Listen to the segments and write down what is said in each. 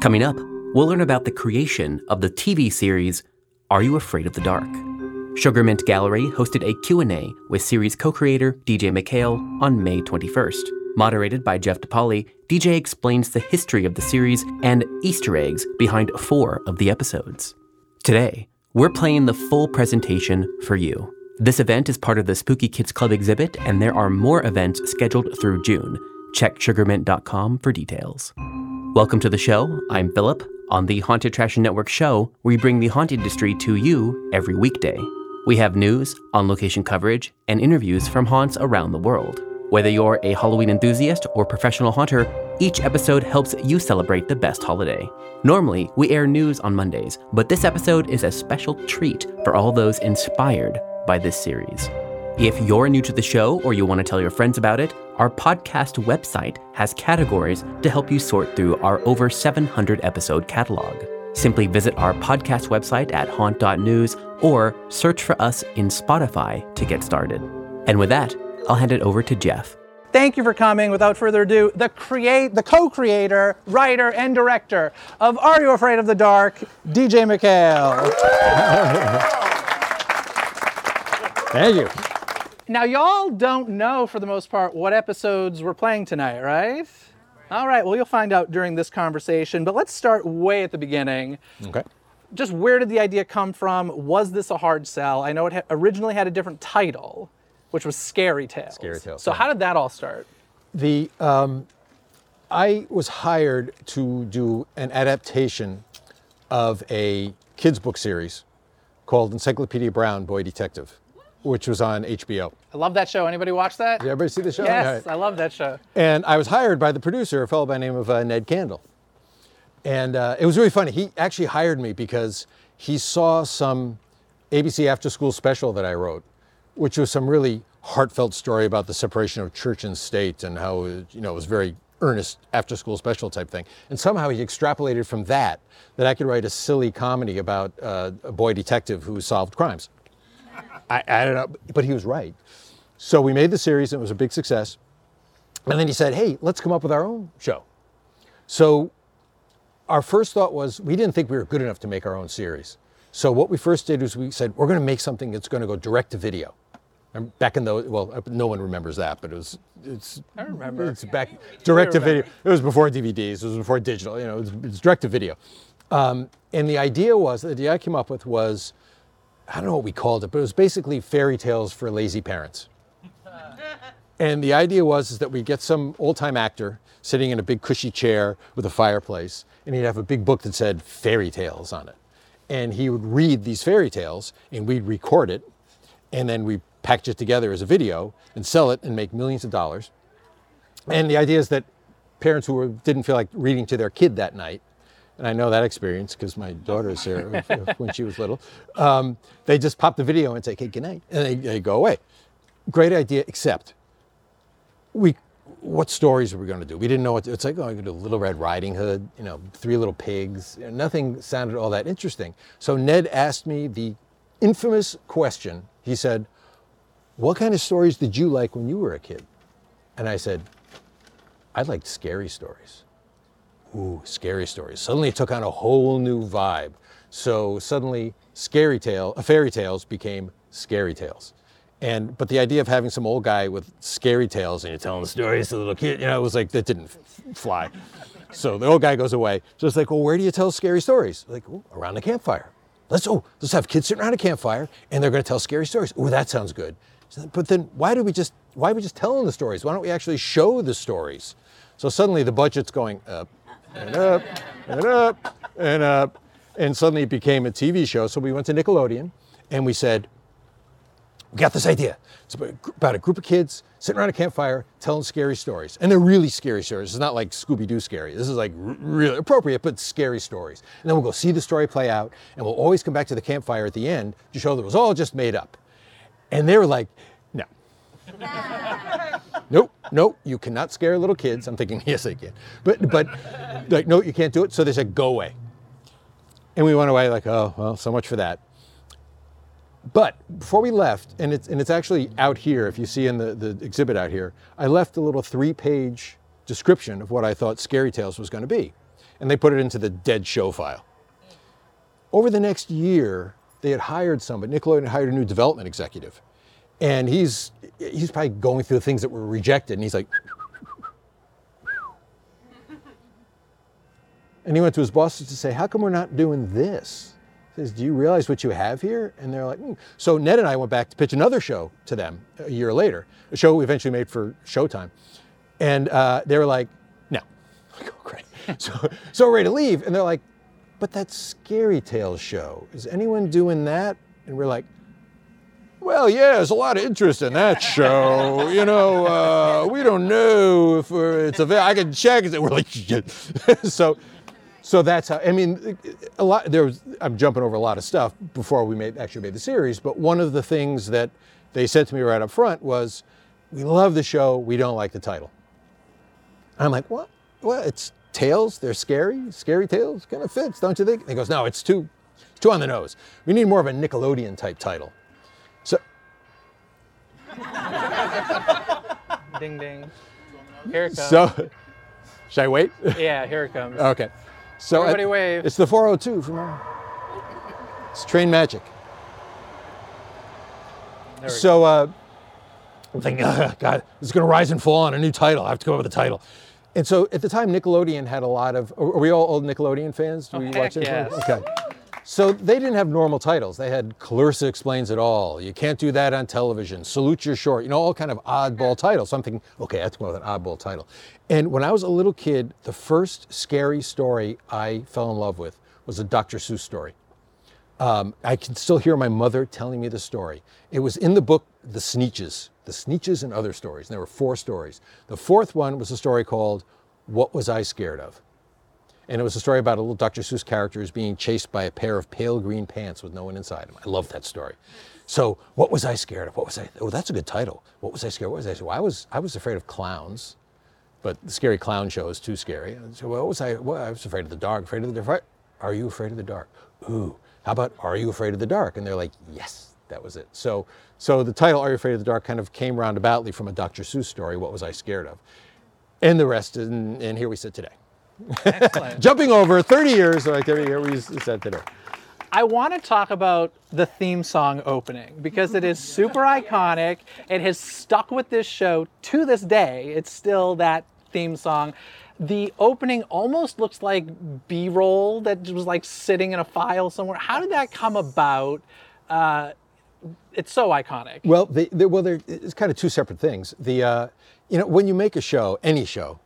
Coming up, we'll learn about the creation of the TV series Are You Afraid of the Dark? Sugarmynt Gallery hosted a Q&A with series co-creator DJ MacHale on May 21st. Moderated by Jeff DePaoli, DJ explains the history of the series and Easter eggs behind four of the episodes. Today, we're playing the full presentation for you. This event is part of the Spooky Kids Club exhibit, and there are more events scheduled through June. Check sugarmynt.com for details. Welcome to the show. I'm Philip. On the Haunted Attraction Network show, where we bring the haunt industry to you every weekday. We have news, on location coverage, and interviews from haunts around the world. Whether you're a Halloween enthusiast or professional haunter, each episode helps you celebrate the best holiday. Normally, we air news on Mondays, but this episode is a special treat for all those inspired by this series. If you're new to the show or you want to tell your friends about it, our podcast website has categories to help you sort through our over 700 episode catalog. Simply visit our podcast website at haunt.news or search for us in Spotify to get started. And with that, I'll hand it over to Jeff. Thank you for coming. Without further ado, the create, the co-creator, writer, and director of Are You Afraid of the Dark, DJ MacHale. Thank you. Now, y'all don't know for the most part what episodes we're playing tonight, right? All right. Well, you'll find out during this conversation. But let's start way at the beginning. Okay. Just where did the idea come from? Was this a hard sell? I know it ha- originally had a different title, which was Scary Tales. Scary Tales, So yeah. how did that all start? The um, I was hired to do an adaptation of a kids book series called Encyclopedia Brown Boy Detective, which was on HBO. I love that show. Anybody watch that? Did everybody see the show? Yes, All I love that show. And I was hired by the producer, a fellow by the name of uh, Ned Kandel. And uh, it was really funny. He actually hired me because he saw some ABC after school special that I wrote, which was some really heartfelt story about the separation of church and state and how it, you know it was very earnest after school special type thing. And somehow he extrapolated from that that I could write a silly comedy about uh, a boy detective who solved crimes. I, don't know, but he was right. So we made the series and it was a big success. And then he said, hey, let's come up with our own show. So our first thought was we didn't think we were good enough to make our own series. So what we first did was we said, we're going to make something that's going to go direct to video. And back in the, well, uh, no one remembers that, but it was, it's, I remember. it's back, direct to video. It was before DVDs, it was before digital, you know, it was, it direct to video. Um, and the idea was, the idea I came up with was, I don't know what we called it, but it was basically fairy tales for lazy parents. And the idea was is that we'd get some old-time actor sitting in a big cushy chair with a fireplace, and he'd have a big book that said fairy tales on it. And he would read these fairy tales, and we'd record it, and then we package it together as a video and sell it and make millions of dollars. And the idea is that parents who were, didn't feel like reading to their kid that night, and I know that experience because my daughter is there when she was little, um, they just pop the video and say, okay, good night, and they, they go away. Great idea, except we what stories were we going to do? We didn't know what it's like. Oh, going to do Little Red Riding Hood, you know, Three Little Pigs. Nothing sounded all that interesting. So Ned asked me the infamous question. He said, "What kind of stories did you like when you were a kid?" And I said, "I liked scary stories." Ooh, scary stories. Suddenly it took on a whole new vibe. So suddenly, scary tale, uh, fairy tales became scary tales. And but the idea of having some old guy with scary tales and you're telling the stories to the little kid, you know, it was like that didn't fly. So the old guy goes away. So it's like, well, where do you tell scary stories? Like, around the campfire. Let's oh, let's have kids sitting around a campfire and they're going to tell scary stories. Oh, that sounds good. So- But then why do we just why are we just telling the stories? Why don't we actually show the stories? So suddenly the budget's going up and up and up and up, and suddenly it became a TV show. So we went to Nickelodeon and we said, we got this idea. It's about a group of kids sitting around a campfire telling scary stories. And they're really scary stories. It's not like Scooby Doo scary. This is like really appropriate, but scary stories. And then we'll go see the story play out, and we'll always come back to the campfire at the end to show that it was all just made up. And they were like, no. nope, you cannot scare little kids. I'm thinking, yes, I can. But, but, like, no, you can't do it. So they said, go away. And we went away like, oh, well, so much for that. But before we left, and it's, and it's actually out here, if you see in the, the exhibit out here, I left a little three page description of what I thought Scary Tales was going to be. and they put it into the dead show file. Over the next year, they had hired somebody. Nickelodeon had hired a new development executive, and he's he's probably going through the things that were rejected, and he's like. And he went to his bosses to say, How come we're not doing this? He says, Do you realize what you have here? And they're like, mm. So Ned and I went back to pitch another show to them a year later, a show we eventually made for Showtime. And uh, they were like, No. I go, Great. so, so ready to leave. And they're like, But that Scary Tales show, is anyone doing that? And we're like, well, yeah, there's a lot of interest in that show. You know, uh, we don't know if it's available. I can check. it. We're like, shit. so, so that's how. I mean, a lot. There was. I'm jumping over a lot of stuff before we made actually made the series. But one of the things that they said to me right up front was, "We love the show. We don't like the title." I'm like, "What? Well, it's tales. They're scary. Scary tales kind of fits, don't you think?" And he goes, "No, it's too, it's too on the nose. We need more of a Nickelodeon type title." Ding ding. Here it comes. So, should I wait? yeah, here it comes. okay. So Everybody uh, wave. It's the 402 from. It's train magic. So uh, I'm thinking, "Ugh, God, this is going to rise and fall on a new title. I have to come up with a title. And so at the time, Nickelodeon had a lot of. Are we all old Nickelodeon fans? Do we heck watch it? yes. Okay. So they didn't have normal titles. They had Clarissa Explains It All. You can't do that on television. Salute Your Short. You know, all kind of oddball titles. Something, okay, I have to come up with an oddball title. And when I was a little kid, the first scary story I fell in love with was a Dr. Seuss story. Um, I can still hear my mother telling me the story. It was in the book The Sneetches, The Sneetches and Other Stories. And there were four stories. The fourth one was a story called What Was I Scared Of? And it was a story about a little Dr. Seuss character who's being chased by a pair of pale green pants with no one inside him. I love that story. So, what was I scared of? What was I? Oh, that's a good title. What was I scared? Of? What was I? Well, I was I was afraid of clowns, but the scary clown show is too scary. So, what was I? Well, I was afraid of the dark. Afraid of the dark. Are you afraid of the dark? Ooh, how about Are you afraid of the dark? And they're like, Yes, that was it. So, so the title Are you afraid of the dark kind of came roundaboutly from a Dr. Seuss story. What was I scared of? And the rest, and, and here we sit today. Jumping over 30 years, like here we said today. I want to talk about the theme song opening because it is super iconic. It has stuck with this show to this day. It's still that theme song. The opening almost looks like B roll that was like sitting in a file somewhere. How did that come about? Uh, it's so iconic. Well, they, they, well, it's kind of two separate things. The, uh, you know, when you make a show, any show,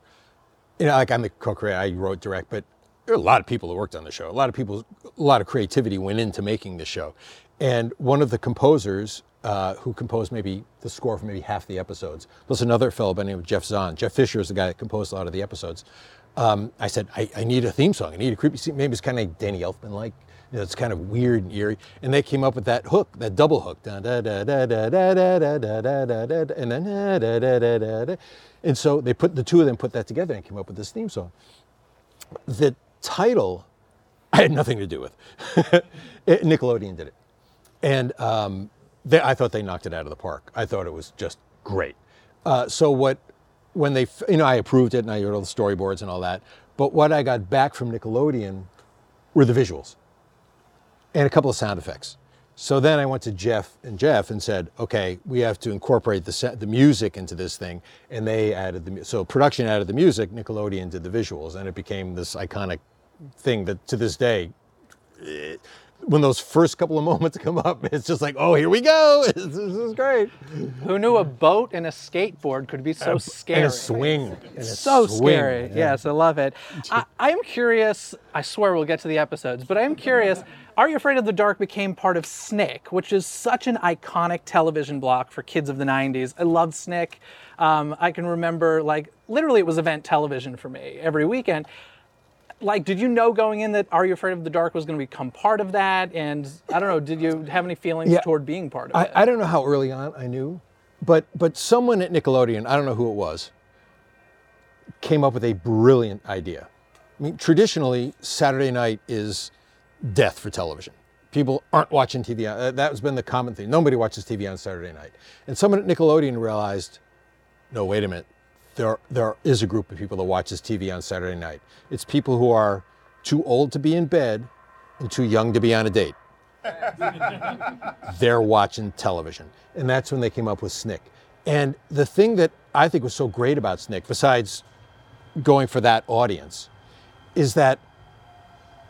you know, like I'm the co-creator, I wrote, direct, but there are a lot of people that worked on the show. A lot of people, a lot of creativity went into making the show. And one of the composers uh, who composed maybe the score for maybe half the episodes, plus another fellow by the name of Jeff Zahn. Jeff Fisher is the guy that composed a lot of the episodes. Um, I said, I, I need a theme song. I need a creepy, scene. maybe it's kind of like Danny Elfman-like. You know, it's kind of weird and eerie. And they came up with that hook, that double hook, da da da da da da da da da da da da, and then da da da da da. And so they put the two of them put that together and came up with this theme song. The title, I had nothing to do with. It- Nickelodeon did it, and um, they, I thought they knocked it out of the park. I thought it was just great. Uh, so what, when they, you know, I approved it and I wrote all the storyboards and all that. But what I got back from Nickelodeon were the visuals and a couple of sound effects. So then I went to Jeff and Jeff and said, okay, we have to incorporate the, sa- the music into this thing. And they added the, so production added the music, Nickelodeon did the visuals, and it became this iconic thing that to this day, eh, when those first couple of moments come up, it's just like, oh, here we go. this is great. Who knew a boat and a skateboard could be so scary? And a swing. And a so swing, scary. yeah. Yes, I love it. I, am curious. I swear we'll get to the episodes, but I am curious. Are You Afraid of the Dark became part of Snick, which is such an iconic television block for kids of the 90s. I love Snick. Um, I can remember, like, literally, it was event television for me every weekend. Like, did you know going in that Are You Afraid of the Dark was going to become part of that? And I don't know, did you have any feelings Yeah. toward being part of I, it? I don't know how early on I knew, but but someone at Nickelodeon, I don't know who it was, came up with a brilliant idea. I mean, traditionally, Saturday night is death for television. People aren't watching TV. on- That has been the common thing. Nobody watches TV on Saturday night. And someone at Nickelodeon realized, no, wait a minute. There there is a group of people that watches TV on Saturday night. It's people who are too old to be in bed and too young to be on a date. They're watching television, and that's when they came up with Snick. And the thing that I think was so great about Snick, besides going for that audience, is that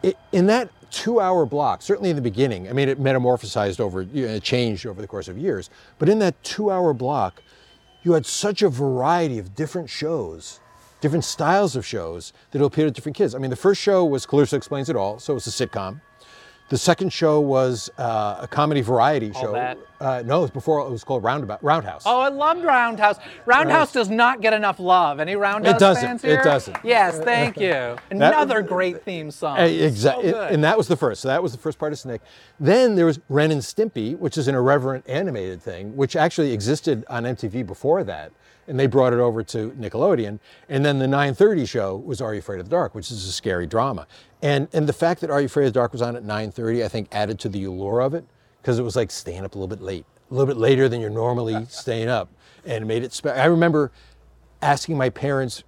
it, in that two-hour block, certainly in the beginning, I mean, it metamorphosized over, you know, it changed over the course of years, but in that two-hour block, you had such a variety of different shows, different styles of shows that appealed to different kids. I mean, the first show was Clarissa Explains It All, so it was a sitcom. The second show was uh, a comedy variety All show. That? Uh, no, it was before it was called Roundabout Roundhouse. Oh, I loved Roundhouse. Roundhouse does not get enough love. Any Roundhouse it doesn't. fans It here? doesn't. Yes, thank you. Another great theme song. Exactly, So and that was the first. So that was the first part of Snick. Then there was Ren and Stimpy, which is an irreverent animated thing, which actually existed on MTV before that, and they brought it over to Nickelodeon. And then the 9:30 show was Are You Afraid of the Dark, which is a scary drama. And and the fact that Are You Afraid of the Dark was on at 9:30, I think, added to the allure of it because it was like staying up a little bit late, a little bit later than you're normally staying up, and it made it. Spe- I remember asking my parents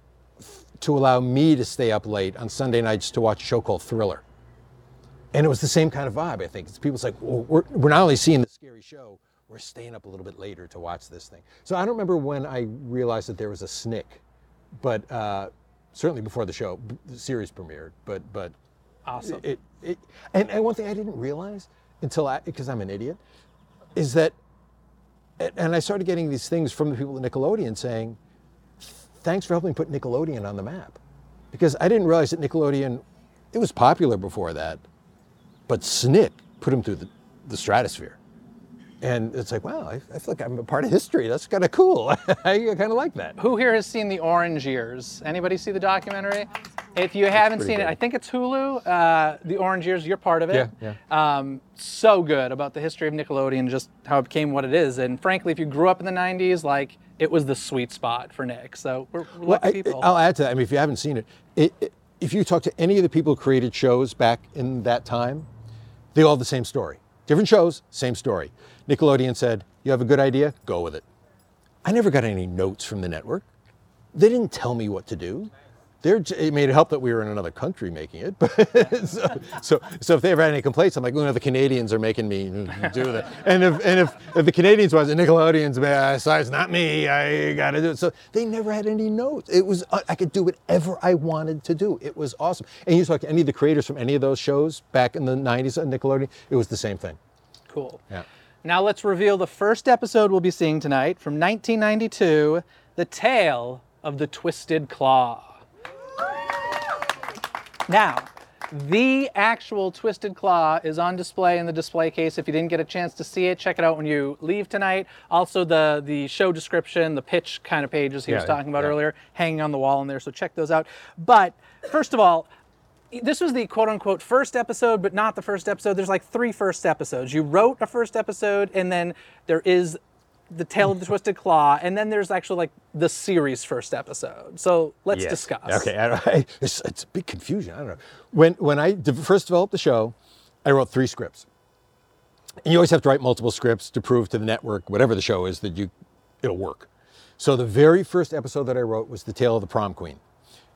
to allow me to stay up late on Sunday nights to watch a show called Thriller. And it was the same kind of vibe, I think. It's people's like, well, we're, we're not only seeing the scary show, we're staying up a little bit later to watch this thing. So I don't remember when I realized that there was a snick, but uh, certainly before the show, the series premiered. But but awesome. it, it and, and one thing I didn't realize until I, because I'm an idiot, is that, and I started getting these things from the people at Nickelodeon saying, thanks for helping put Nickelodeon on the map. Because I didn't realize that Nickelodeon, it was popular before that, but Snick put him through the, the stratosphere. And it's like, wow, I, I feel like I'm a part of history. That's kind of cool. I kind of like that. Who here has seen The Orange Years? Anybody see the documentary? If you haven't seen it. I think it's Hulu. Uh, the Orange Years, you're part of it. Yeah, Um, so good about the history of Nickelodeon, just how it became what it is. And frankly, if you grew up in the '90s, like it was the sweet spot for Nick. So we're, we're Well, lucky I, people. I'll add to that. I mean, if you haven't seen it, it, it, if you talk to any of the people who created shows back in that time, they all have the same story. Different shows, same story. Nickelodeon said, "You have a good idea, go with it." I never got any notes from the network. They didn't tell me what to do. They're, it made it help that we were in another country making it. But so, so, so if they ever had any complaints, I'm like, well, no, the Canadians are making me do that. And if, and if, if the Canadians was the Nickelodeon's, uh, so it's not me, I got to do it. So they never had any notes. It was, uh, I could do whatever I wanted to do. It was awesome. And you talk to any of the creators from any of those shows back in the 90s on Nickelodeon, it was the same thing. cool. Yeah. Now let's reveal the first episode we'll be seeing tonight from 1992 The Tale of the Twisted Claw. Now, the actual Twisted Claw is on display in the display case. If you didn't get a chance to see it, check it out when you leave tonight. Also, the, the show description, the pitch kind of pages he was talking about yeah. earlier, hanging on the wall in there, so check those out. But first of all, this was the quote unquote first episode, but not the first episode. There's like three first episodes. You wrote a first episode, and then there is the Tale of the Twisted Claw, and then there's actually like the series first episode. So let's Yes. discuss. Okay, I don't, I, it's, it's a big confusion. I don't know. When when I first developed the show, I wrote three scripts. And you always have to write multiple scripts to prove to the network, whatever the show is, that you it'll work. So the very first episode that I wrote was the Tale of the Prom Queen,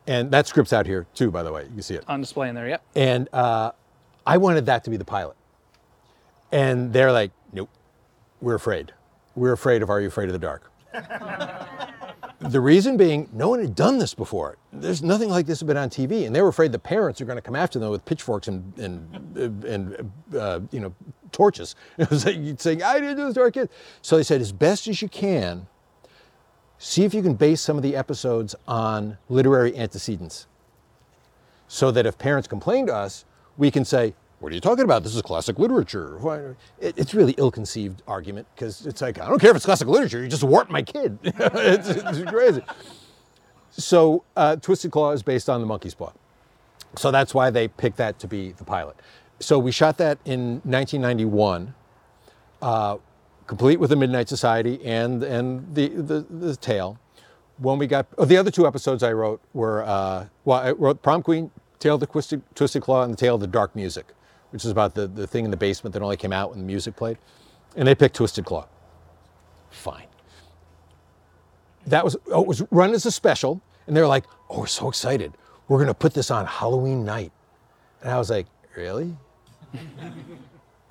and that script's out here too, by the way. You can see it. On display in there, yep. And uh, I wanted that to be the pilot. And they're like, nope, we're afraid. We're afraid of Are You Afraid of the Dark? the reason being, no one had done this before. There's nothing like this had been on TV, and they were afraid the parents are going to come after them with pitchforks and and and uh, you know torches. It was like you'd say, "I didn't do this to our kids." So they said, as best as you can, see if you can base some of the episodes on literary antecedents so that if parents complain to us, we can say, "What are you talking about? This is classic literature." It's really ill-conceived argument because it's like I don't care if it's classic literature. You just warped my kid. it's, it's crazy. So uh, Twisted Claw is based on the Monkey's Paw, so that's why they picked that to be the pilot. So we shot that in 1991, uh, complete with the Midnight Society and and the the, the tale when we got oh, the other two episodes I wrote were uh, well I wrote Prom Queen, Tale of the Twisted, Twisted Claw, and the Tale of the Dark Music, which is about the, the thing in the basement that only came out when the music played, and they picked Twisted Claw. Fine. that was oh, it was run as a special, and they were like, "Oh, we're so excited! We're gonna put this on Halloween night." And I was like, "Really?"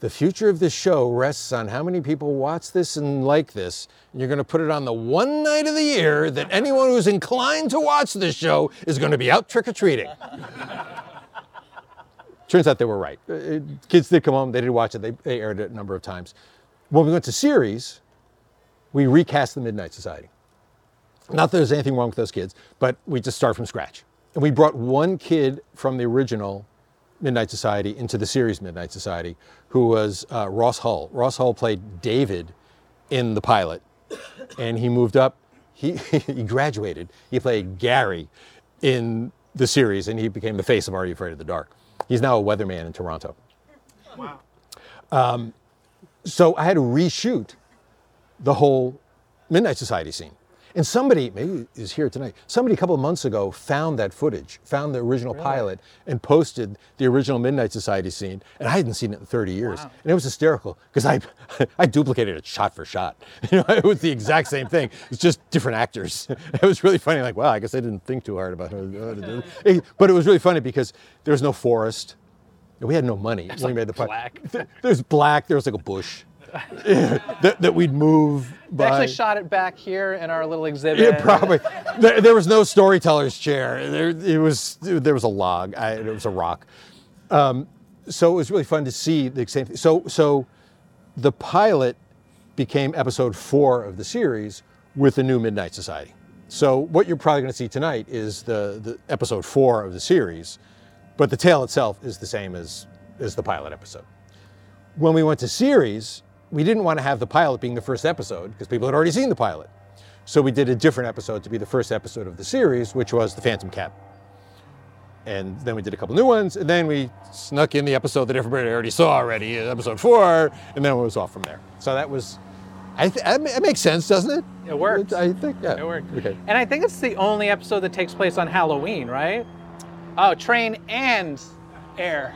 The future of this show rests on how many people watch this and like this. And you're going to put it on the one night of the year that anyone who's inclined to watch this show is going to be out trick or treating. Turns out they were right. Uh, uh, kids did come home, they did watch it, they, they aired it a number of times. When we went to series, we recast the Midnight Society. Not that there's anything wrong with those kids, but we just start from scratch. And we brought one kid from the original Midnight Society into the series Midnight Society, who was uh, Ross Hull. Ross Hull played David in the pilot, and he moved up. He, he graduated. He played Gary in the series, and he became the face of Are You Afraid of the Dark. He's now a weatherman in Toronto. Wow. Um, so I had to reshoot the whole Midnight Society scene. And somebody, maybe is here tonight, somebody a couple of months ago found that footage, found the original really? pilot, and posted the original Midnight Society scene. And I hadn't seen it in 30 years. Wow. And it was hysterical because I, I duplicated it shot for shot. You know, it was the exact same thing. It's just different actors. It was really funny. Like, wow, I guess I didn't think too hard about how to do it. But it was really funny because there was no forest. We had no money when like made the black. There's black. There was like a bush. That, that, we'd move by. They actually shot it back here in our little exhibit. Yeah, probably. there, there, was no storyteller's chair. There, it was there was a log. I, it was a rock. Um, so it was really fun to see the same thing. So so the pilot became episode four of the series with the new Midnight Society. So what you're probably going to see tonight is the, the episode four of the series, but the tale itself is the same as as the pilot episode. When we went to series, we didn't want to have the pilot being the first episode because people had already seen the pilot. So we did a different episode to be the first episode of the series, which was The Phantom Cab. And then we did a couple new ones, and then we snuck in the episode that everybody already saw already, episode four, and then it was off from there. So that was, I th- it makes sense, doesn't it? It worked. I think, yeah. It worked. Okay. And I think it's the only episode that takes place on Halloween, right? Oh, train and air.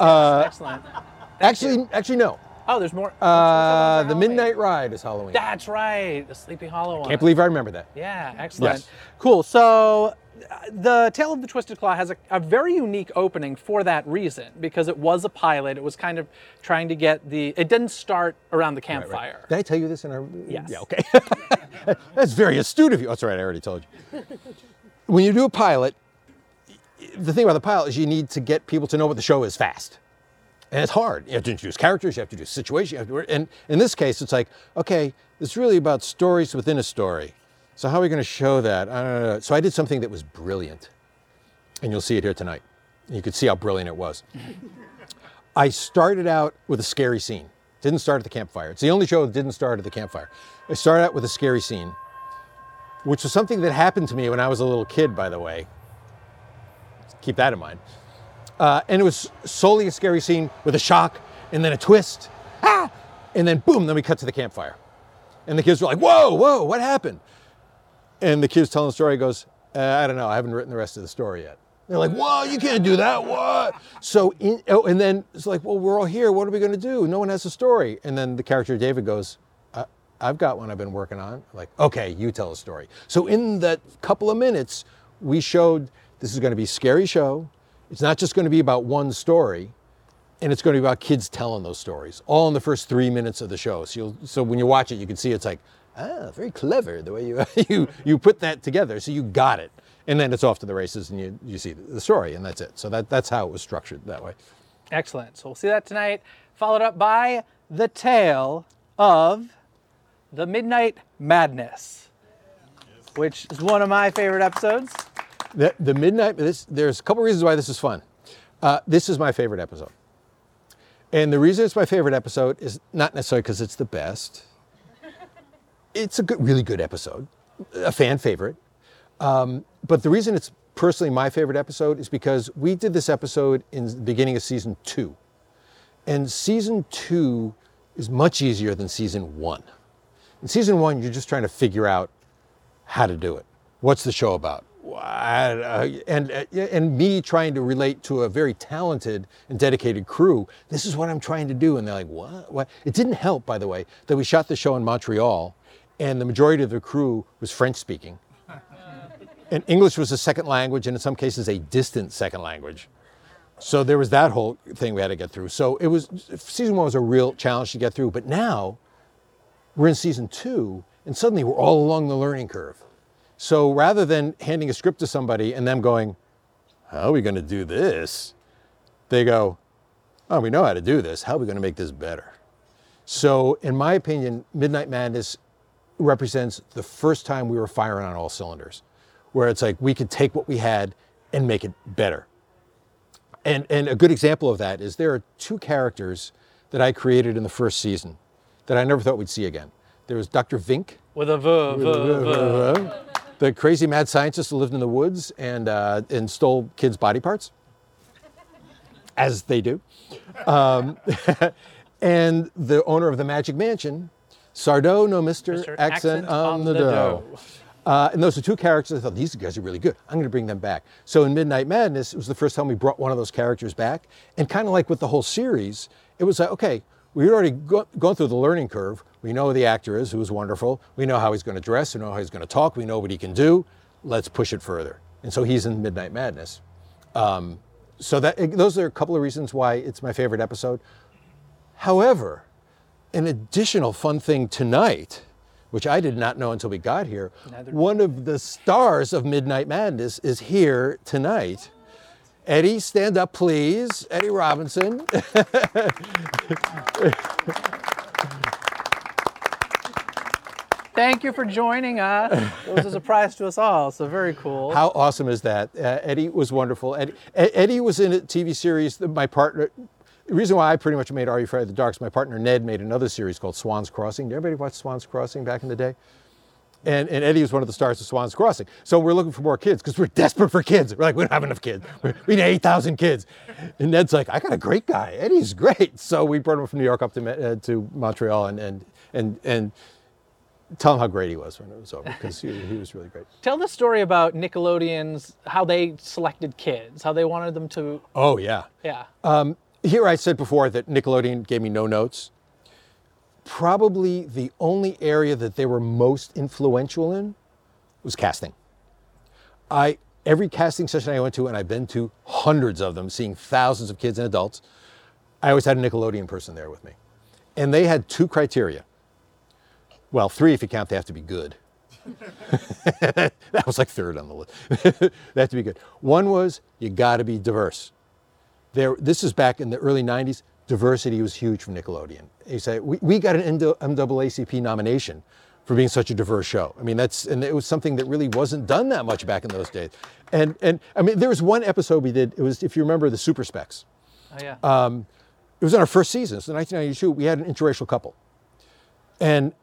Uh, Excellent. Thank actually, you. actually, no. Oh, there's more. Uh, the Midnight Ride is Halloween. That's right, the Sleepy Hollow one. Can't believe I remember that. Yeah, excellent. Yes. Cool. So, uh, the Tale of the Twisted Claw has a, a, very unique opening for that reason because it was a pilot. It was kind of trying to get the. It didn't start around the campfire. Right, right. Did I tell you this in our? Yes. Yeah. Okay. That's very astute of you. That's right. I already told you. when you do a pilot, the thing about the pilot is you need to get people to know what the show is fast. And it's hard. You have to introduce characters, you have to do situations, you have to, and in this case, it's like, okay, it's really about stories within a story. So how are we going to show that? I so I did something that was brilliant, and you'll see it here tonight. You could see how brilliant it was. I started out with a scary scene. Didn't start at the campfire. It's the only show that didn't start at the campfire. I started out with a scary scene, which was something that happened to me when I was a little kid, by the way. Keep that in mind. Uh, and it was solely a scary scene with a shock and then a twist. Ah! And then boom, then we cut to the campfire. And the kids were like, whoa, whoa, what happened? And the kid's telling the story goes, uh, I don't know, I haven't written the rest of the story yet. They're like, whoa, you can't do that, what? So, in, oh, and then it's like, well, we're all here, what are we gonna do? No one has a story. And then the character David goes, I've got one I've been working on. Like, okay, you tell a story. So in that couple of minutes, we showed this is gonna be a scary show. It's not just going to be about one story, and it's going to be about kids telling those stories, all in the first three minutes of the show. So, so when you watch it, you can see it's like, ah, very clever the way you, you, you put that together. So you got it. And then it's off to the races and you, you see the story, and that's it. So that, that's how it was structured that way. Excellent. So we'll see that tonight, followed up by The Tale of the Midnight Madness, which is one of my favorite episodes. The, the midnight, this, there's a couple reasons why this is fun. Uh, this is my favorite episode. And the reason it's my favorite episode is not necessarily because it's the best. It's a good, really good episode, a fan favorite. Um, but the reason it's personally my favorite episode is because we did this episode in the beginning of season two. And season two is much easier than season one. In season one, you're just trying to figure out how to do it. What's the show about? Uh, and uh, and me trying to relate to a very talented and dedicated crew. This is what I'm trying to do, and they're like, "What? What?" It didn't help, by the way, that we shot the show in Montreal, and the majority of the crew was French speaking. And English was a second language, and in some cases, a distant second language. So there was that whole thing we had to get through. So it was season one was a real challenge to get through. But now we're in season two, and suddenly we're all along the learning curve. So rather than handing a script to somebody and them going, "How are we going to do this?" They go, "Oh, we know how to do this. How are we going to make this better?" So, in my opinion, Midnight Madness represents the first time we were firing on all cylinders, where it's like we could take what we had and make it better. And, and a good example of that is there are two characters that I created in the first season that I never thought we'd see again. There was Dr. Vink, With a v, v, v. the crazy mad scientist who lived in the woods and, uh, and stole kids' body parts, as they do. Um, and the owner of the Magic Mansion, Sardo, no Mr. Mr. Accent, on, the, dough. Uh, and those are two characters I thought these guys are really good. I'm going to bring them back. So in Midnight Madness, it was the first time we brought one of those characters back. And kind of like with the whole series, it was like, okay, we'd already go, gone through the learning curve. We know who the actor is, who is wonderful. We know how he's going to dress. We know how he's going to talk. We know what he can do. Let's push it further. And so he's in Midnight Madness. Um, so that those are a couple of reasons why it's my favorite episode. However, an additional fun thing tonight, which I did not know until we got here, Neither- one of the stars of Midnight Madness is here tonight. Eddie, stand up, please. Eddie Robinson. Thank you for joining us. It was a surprise to us all, so very cool. How awesome is that? Uh, Eddie was wonderful. Eddie, Eddie was in a TV series. that My partner, the reason why I pretty much made Are You Afraid of the Dark is my partner Ned made another series called Swans Crossing. Did everybody watch Swans Crossing back in the day? And, and Eddie was one of the stars of Swans Crossing. So we're looking for more kids because we're desperate for kids. We're like, we don't have enough kids. We're, we need 8,000 kids. And Ned's like, I got a great guy. Eddie's great. So we brought him from New York up to, uh, to Montreal and, and, and, and tell him how great he was when it was over because he, he was really great. Tell the story about Nickelodeon's, how they selected kids, how they wanted them to, Oh, yeah. yeah. Um, here I said before that Nickelodeon gave me no notes. Probably the only area that they were most influential in was casting. I every casting session I went to, and I've been to hundreds of them, seeing thousands of kids and adults, I always had a Nickelodeon person there with me. And they had two criteria. Well, three if you count they have to be good. that was like third on the list. they have to be good. One was you got to be diverse there, this is back in the early 90s. Diversity was huge for Nickelodeon. He said, we, we got an NAACP nomination for being such a diverse show. I mean, that's, and it was something that really wasn't done that much back in those days. And, and I mean, there was one episode we did, it was, if you remember, the Super Specs. Oh, yeah. Um, it was in our first season, so 1992, we had an interracial couple. And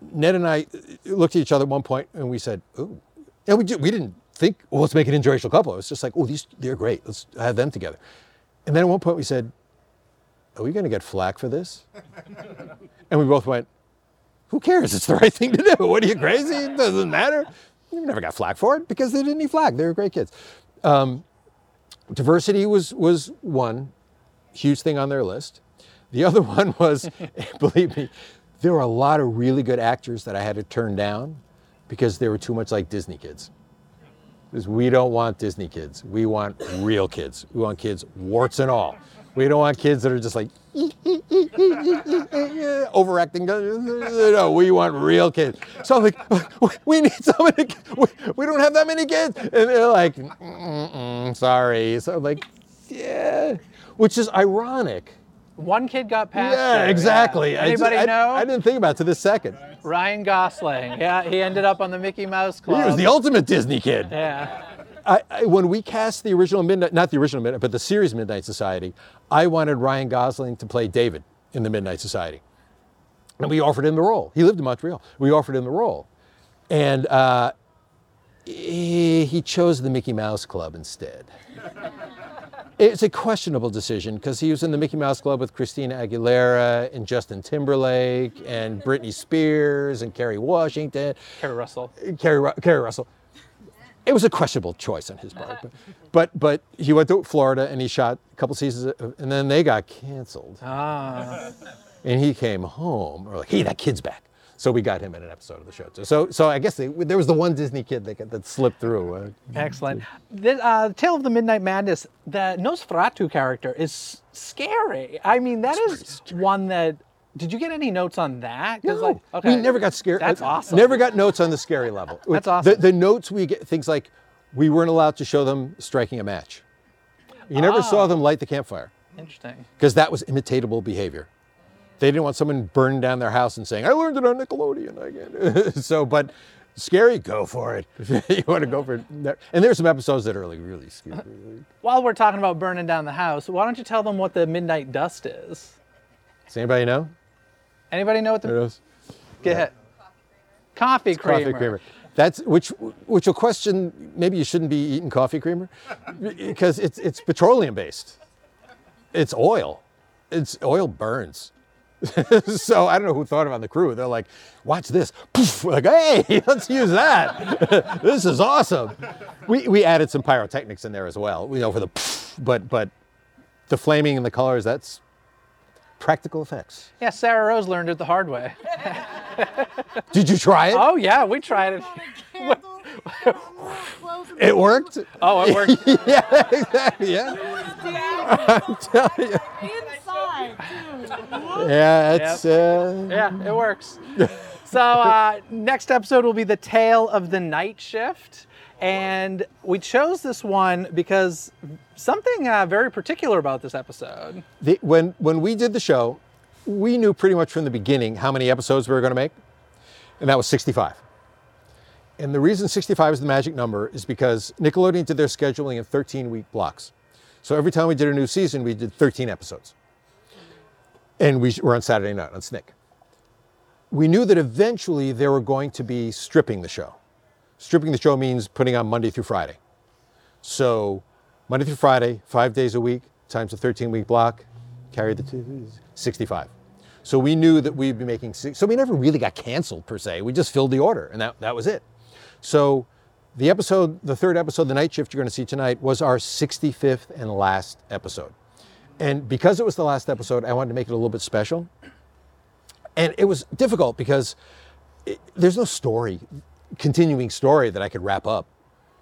Ned and I looked at each other at one point and we said, ooh. And we, did, we didn't think, well, let's make an interracial couple. It was just like, oh, these, they're great. Let's have them together. And then at one point we said, are we going to get flack for this? and we both went, who cares? It's the right thing to do. What are you crazy? It doesn't matter. We never got flack for it because they didn't need flack. They were great kids. Um, diversity was, was one huge thing on their list. The other one was, believe me, there were a lot of really good actors that I had to turn down because they were too much like Disney kids. Because we don't want Disney kids. We want real kids. We want kids, warts and all. We don't want kids that are just like overacting. No, we want real kids. So I'm like, we need somebody. We, we don't have that many kids. And they're like, sorry. So I'm like, yeah. Which is ironic. One kid got past Yeah, exactly. I Anybody I, know? I didn't think about it to this second. Ryan Gosling. Yeah, he ended up on the Mickey Mouse Club. He was the ultimate Disney kid. yeah. I, I, when we cast the original Midnight, not the original Midnight, but the series Midnight Society, I wanted Ryan Gosling to play David in the Midnight Society. And we offered him the role. He lived in Montreal. We offered him the role. And uh, he, he chose the Mickey Mouse Club instead. It's a questionable decision because he was in the Mickey Mouse Club with Christina Aguilera and Justin Timberlake and Britney Spears and Kerry Washington. Keri Russell. Kerry, Ru- Keri Russell. It was a questionable choice on his part, but, but but he went to Florida and he shot a couple seasons, of- and then they got canceled, Ah. and he came home. We're like, hey, that kid's back. So we got him in an episode of the show too. So, so I guess they, there was the one Disney kid that, that slipped through. Uh, Excellent. The uh, Tale of the Midnight Madness, the Nosferatu character is scary. I mean, that is one that. Did you get any notes on that? No, like, okay, we never got scared. That's awesome. Never got notes on the scary level. That's awesome. The, notes we get things like we weren't allowed to show them striking a match. You never saw Oh. them light the campfire Interesting. because that was imitatable behavior. They didn't want someone burning down their house and saying, "I learned it on Nickelodeon." Again. so, but scary, go for it. you want to go for it. And there's some episodes that are like really scary. Uh, while we're talking about burning down the house, why don't you tell them what the midnight dust is? Does anybody know? Anybody know what the Who knows? Get ahead. Coffee creamer. Coffee creamer. That's which which will question maybe you shouldn't be eating coffee creamer because it's it's petroleum based. It's oil. It's oil burns. so I don't know who thought of it on the crew. They're like, watch this. Poof. We're like, hey, let's use that. this is awesome. We, we added some pyrotechnics in there as well, you know, for the poof, but but the flaming and the colors, that's practical effects. Yeah, Sarah Rose learned it the hard way. Did you try it? Oh yeah, we tried it. It worked? Oh, it worked. yeah, exactly. Yeah. I'm telling you. Yeah, it's uh, Yeah, it works. so uh, next episode will be the tale of the night shift, and we chose this one because something uh, very particular about this episode. the, when when we did the show, we knew pretty much from the beginning how many episodes we were going to make, and that was 65. And the reason 65 is the magic number is because Nickelodeon did their scheduling in 13 week blocks. So every time we did a new season, we did 13 episodes. And we were on Saturday night on Snick. We knew that eventually they were going to be stripping the show. Stripping the show means putting on Monday through Friday. So Monday through Friday, five days a week, times a 13 week block, carry the two, 65. So we knew that we'd be making. So we never really got canceled per se. We just filled the order and that, that was it. So the episode, the third episode, the night shift you're going to see tonight, was our 65th and last episode. And because it was the last episode, I wanted to make it a little bit special. And it was difficult because it, there's no story, continuing story that I could wrap up.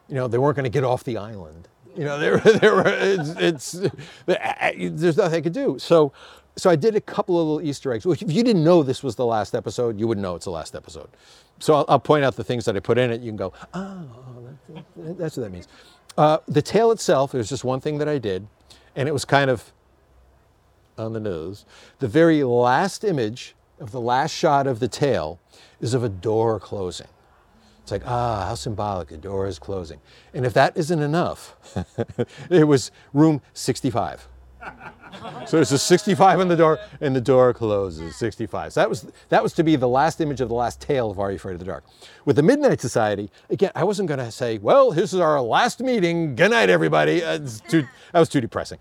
You know, they weren't going to get off the island. You know, there, there were, it's, it's, there's nothing I could do. So, so I did a couple of little Easter eggs. Which if you didn't know this was the last episode, you wouldn't know it's the last episode. So I'll, I'll point out the things that I put in it. You can go, oh, that, that's what that means. Uh, the tale itself, there's just one thing that I did, and it was kind of on the nose. The very last image of the last shot of the tail is of a door closing. It's like, ah, how symbolic, the door is closing. And if that isn't enough, it was room 65. So there's a 65 on the door, and the door closes. 65. So that was that was to be the last image of the last tale of Are You Afraid of the Dark? With the Midnight Society, again, I wasn't going to say, well, this is our last meeting. Good night, everybody. Uh, too, that was too depressing.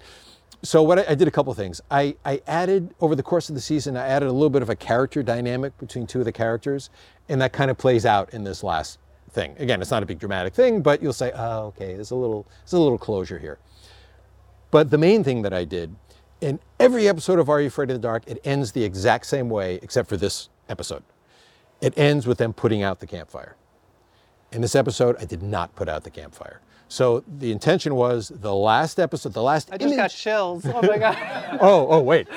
So what I, I did a couple things. I, I added over the course of the season, I added a little bit of a character dynamic between two of the characters, and that kind of plays out in this last thing. Again, it's not a big dramatic thing, but you'll say, oh, okay, there's a little, there's a little closure here. But the main thing that I did in every episode of Are You Afraid of the Dark, it ends the exact same way, except for this episode. It ends with them putting out the campfire. In this episode, I did not put out the campfire. So the intention was the last episode, the last I just got chills. Oh my god. Oh, oh, wait.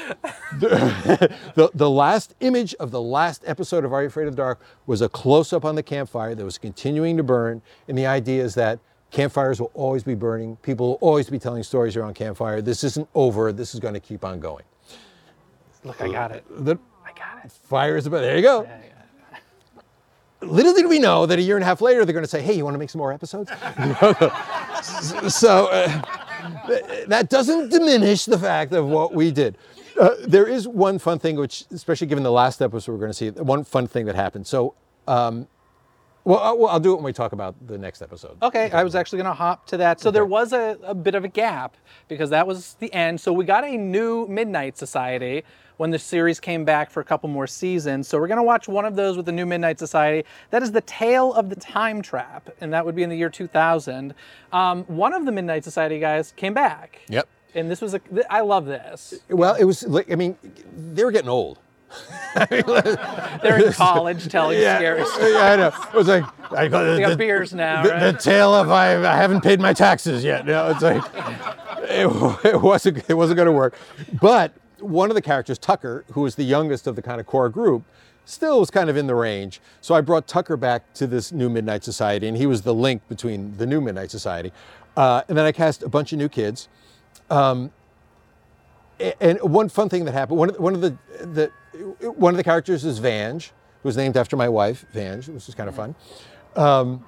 The, the, the last image of the last episode of Are You Afraid of the Dark was a close up on the campfire that was continuing to burn. And the idea is that campfires will always be burning. People will always be telling stories around campfire. This isn't over. This is going to keep on going. Look, I got it. The I got it. fire is about, there you go. Yeah, yeah. Little did we know that a year and a half later, they're going to say, hey, you want to make some more episodes? so uh, that doesn't diminish the fact of what we did. Uh, there is one fun thing, which, especially given the last episode we're going to see, one fun thing that happened. So, um, well, I'll, well, I'll do it when we talk about the next episode. Okay, I was actually going to hop to that. So there was a, a bit of a gap because that was the end. So we got a new Midnight Society when the series came back for a couple more seasons. So we're going to watch one of those with the new Midnight Society. That is the Tale of the Time Trap, and that would be in the year 2000. Um, one of the Midnight Society guys came back. Yep. And this was a. th- I love this. Well, it was like, I mean, they were getting old. They're in college telling scary stories. yeah, I know. It was like I got They the, got beers now, the, right? the tale of I, I haven't paid my taxes yet. You know, it's like it, it wasn't it wasn't going to work. But one of the characters, Tucker, who was the youngest of the kind of core group, still was kind of in the range. So I brought Tucker back to this new Midnight Society, and he was the link between the new Midnight Society. Uh, and then I cast a bunch of new kids. Um, and one fun thing that happened, one of the, one of the, the one of the characters is Vange, who was named after my wife, Vange, which is kind of fun. Um,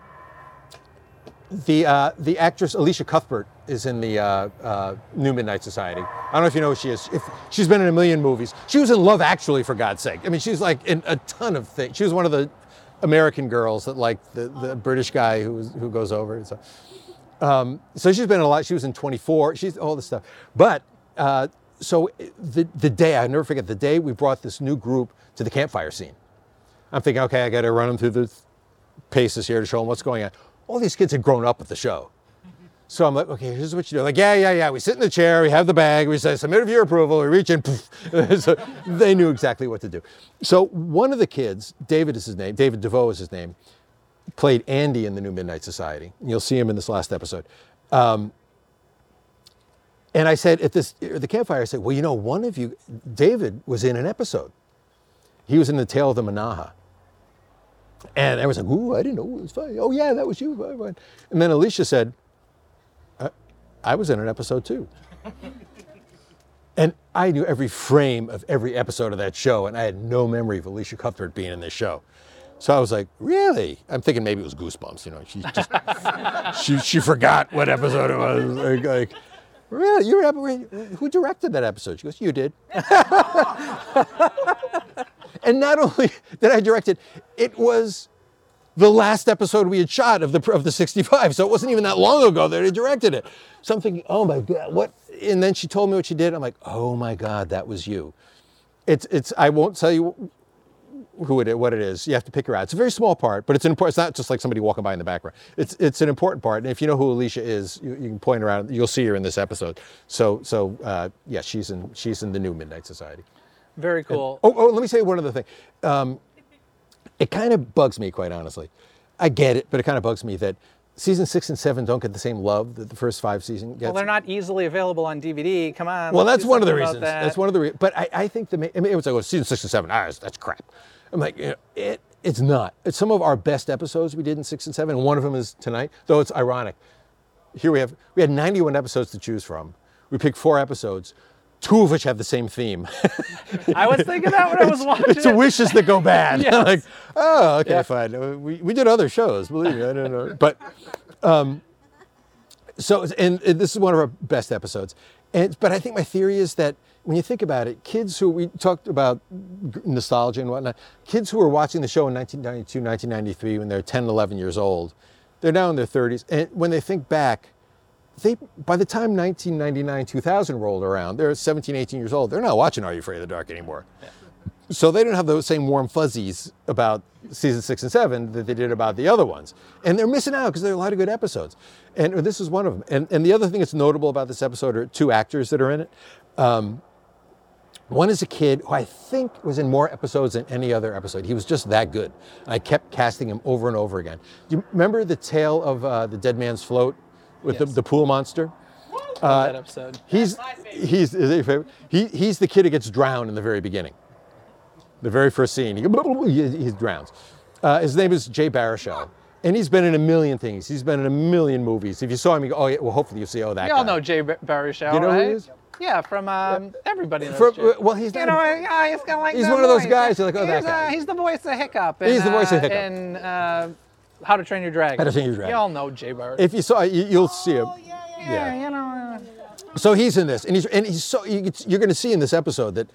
the uh, the actress Elisha Cuthbert is in the uh, uh, New Midnight Society. I don't know if you know who she is. If she's been in a million movies, she was in Love Actually, for God's sake. I mean, she's like in a ton of things. She was one of the American girls that like the, the British guy who was, who goes over. and So, um, so she's been in a lot. She was in 24. She's all this stuff. But uh, so the the day I never forget the day we brought this new group to the campfire scene. I'm thinking, okay, I got to run them through the paces here to show them what's going on. All these kids had grown up with the show. So I'm like, okay, here's what you do. Like, yeah, yeah, yeah. We sit in the chair, we have the bag, we say, submit your approval, we reach in. so they knew exactly what to do. So one of the kids, David is his name, David Deveau is his name, played Andy in the New Midnight Society. You'll see him in this last episode. Um, and I said at this at the campfire, I said, well, you know, one of you, David, was in an episode. He was in the Tale of the Manaha. And I was like, ooh, I didn't know it was funny. Oh, yeah, that was you. And then Elisha said, "Uh, I was in an episode too. and I knew every frame of every episode of that show, and I had no memory of Elisha Cuthbert being in this show. So I was like, really? I'm thinking maybe it was Goosebumps, you know. She just, she, she forgot what episode it was. Like, like, really? You remember, who directed that episode? She goes, you did. And not only did I direct it, it was the last episode we had shot of the of the 65. So it wasn't even that long ago that I directed it. So I'm thinking, oh my God, what? And then she told me what she did. I'm like, oh my God, that was you. It's it's. I won't tell you who it is, what it is. You have to pick her out. It's a very small part, but it's an important. It's not just like somebody walking by in the background. It's it's an important part. And if you know who Elisha is, you, you can point her out. You'll see her in this episode. So so uh, yeah, she's in she's in the new Midnight Society. Very cool. Oh, oh, let me say one other thing. Um, it kind of bugs me, quite honestly. I get it, but it kind of bugs me that season six and seven don't get the same love that the first five seasons get. Well, they're not easily available on DVD. Come on. Well, that's one of the reasons. that. That's one of the reasons. But I, I think the I mean, it was like, well, season six and seven, ah, that's- that's crap. I'm like, you know, it, it's not. It's some of our best episodes we did in six and seven, and one of them is tonight. Though it's ironic. Here we have we had 91 episodes to choose from. We picked four episodes, two of which have the same theme. I was thinking that when I was watching it's it. wishes that go bad. Yes. like, oh, okay, Yeah. fine. Uh, We, we did other shows, believe me. I don't know. But um, so, and, and this is one of our best episodes. And, but I think my theory is that when you think about it, kids who we talked about nostalgia and whatnot, kids who were watching the show in 1992, 1993 when they're 10, 11 years old, they're now in their 30s. And when they think back, they by the time 1999 2000 rolled around they're 17 18 years old they're not watching are you afraid of the dark anymore. So they don't have those same warm fuzzies about season six and seven that they did about the other ones. And they're missing out because there are a lot of good episodes. And this is one of them and, and the other thing that's notable about this episode are two actors that are in it. Um, one is a kid who I think was in more episodes than any other episode. He was just that good. I kept casting him over and over again. Do you remember the tale of uh, the dead man's float with the, Yes. the pool monster? Love that episode. He's he's is your favorite? He, he's the kid who gets drowned in the very beginning. The very first scene, he, he, drowns. Uh, his name is Jay Baruchel, and he's been in a million things. He's been in a million movies. If you saw him, you go, oh yeah, well hopefully you see oh that You all know Jay Baruchel, You know who right? he is? Yeah, from um, everybody knows From- Jay. well, he's you know, yeah, he's like He's the one of those guys you're like, oh, that he's, guy. Uh, he's the voice of Hiccup. He's the voice of uh, Hiccup. In uh, How to Train Your Dragon. How to Train Your Dragon. You all know Jay Baruchel. If you saw, you, you'll see him. Oh, yeah, yeah. yeah, you know. uh, So he's in this, and he's and he's so you, you're going to see in this episode that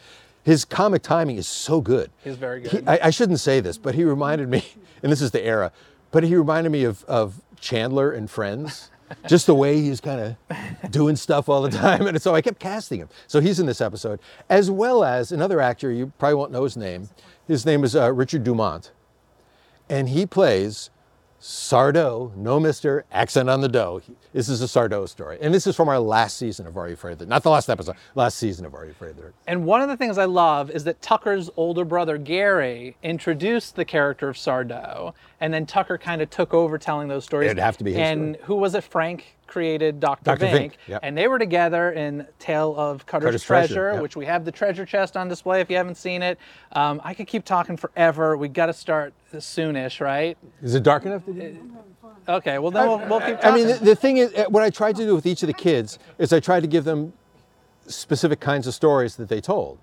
his comic timing is so good. He's very He- good. I, I shouldn't say this, but he reminded me, and this is the era, but he reminded me of of Chandler and Friends. Just the way he's kind of doing stuff all the time, and so I kept casting him. So he's in this episode, as well as another actor. You probably won't know his name. His name is uh, Richard Dumont, and he plays Sardo, no mister, accent on the dough. This is a Sardo story. And this is from our last season of Are You Afraid Not the last episode, last season of Are You Afraid of the Dark. And one of the things I love is that Tucker's older brother Gary introduced the character of Sardo, and then Tucker kind of took over telling those stories. It'd have to be his And who was it? Frank created Dr. Dr. Vink, Vink, yep. and they were together in Tale of Cutter's, Cutter's Treasure, Treasure, yep. which we have the treasure chest on display if you haven't seen it. Um, I could keep talking forever. We got to start soonish, right? Is it dark enough to do? Okay, well then we'll, we'll keep I mean, the, the thing is, what I tried to do with each of the kids is I tried to give them specific kinds of stories that they told.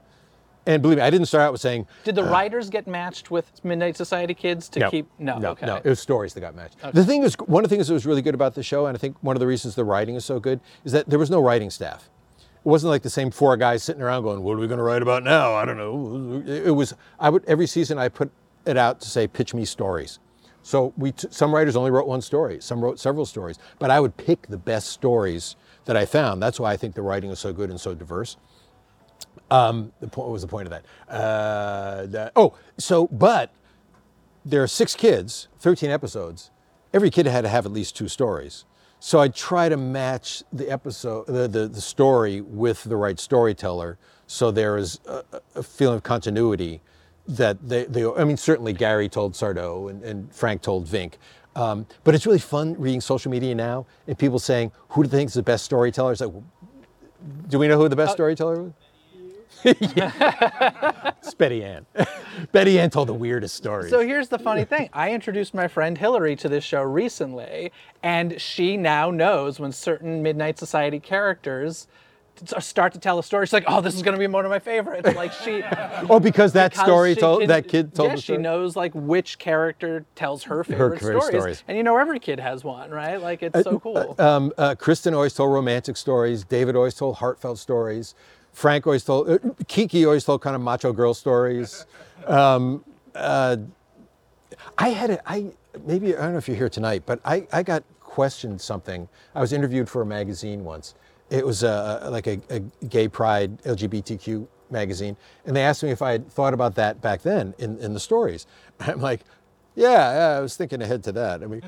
And believe me, I didn't start out with saying, Did the uh, writers get matched with Midnight Society kids to no, keep? No, no, okay. no. It was stories that got matched. The thing is, one of the things that was really good about the show, and I think one of the reasons the writing is so good, is that there was no writing staff. It wasn't like the same four guys sitting around going, "What are we going to write about now?" I don't know. It was. I would every season I put it out to say, "Pitch me stories." So we t- some writers only wrote one story, some wrote several stories, but I would pick the best stories that I found. That's why I think the writing is so good and so diverse. Um, the point, what was the point of that? Uh, that- oh, so but there are six kids, 13 episodes. Every kid had to have at least two stories. So I try to match the episode, the, the, the story with the right storyteller. So there is a, a feeling of continuity that they, they, I mean, certainly Gary told Sardo and, and Frank told Vink. Um, but it's really fun reading social media now and people saying, who do they think is the best storyteller? It's like, do we know who the best storyteller was? it's Betty Ann. Betty Ann told the weirdest stories. So here's the funny thing. I introduced my friend Hillary to this show recently, and she now knows when certain Midnight Society characters start to tell a story. She's like, "Oh, this is going to be one of my favorites." Like she, oh, because that because story told can- that kid told yeah, she knows like which character tells her favorite, favorite stories. stories. and you know every kid has one, right? Like it's so cool. Um, uh, Kristen always told romantic stories. David always told heartfelt stories. Frank always told. Uh, Kiki always told kind of macho girl stories. Um, uh, I had a, I maybe I don't know if you're here tonight, but I, I got questioned something. I was interviewed for a magazine once. It was a, like a, a gay pride LGBTQ magazine, and they asked me if I had thought about that back then in, in the stories. I'm like, yeah, yeah, I was thinking ahead to that. I mean,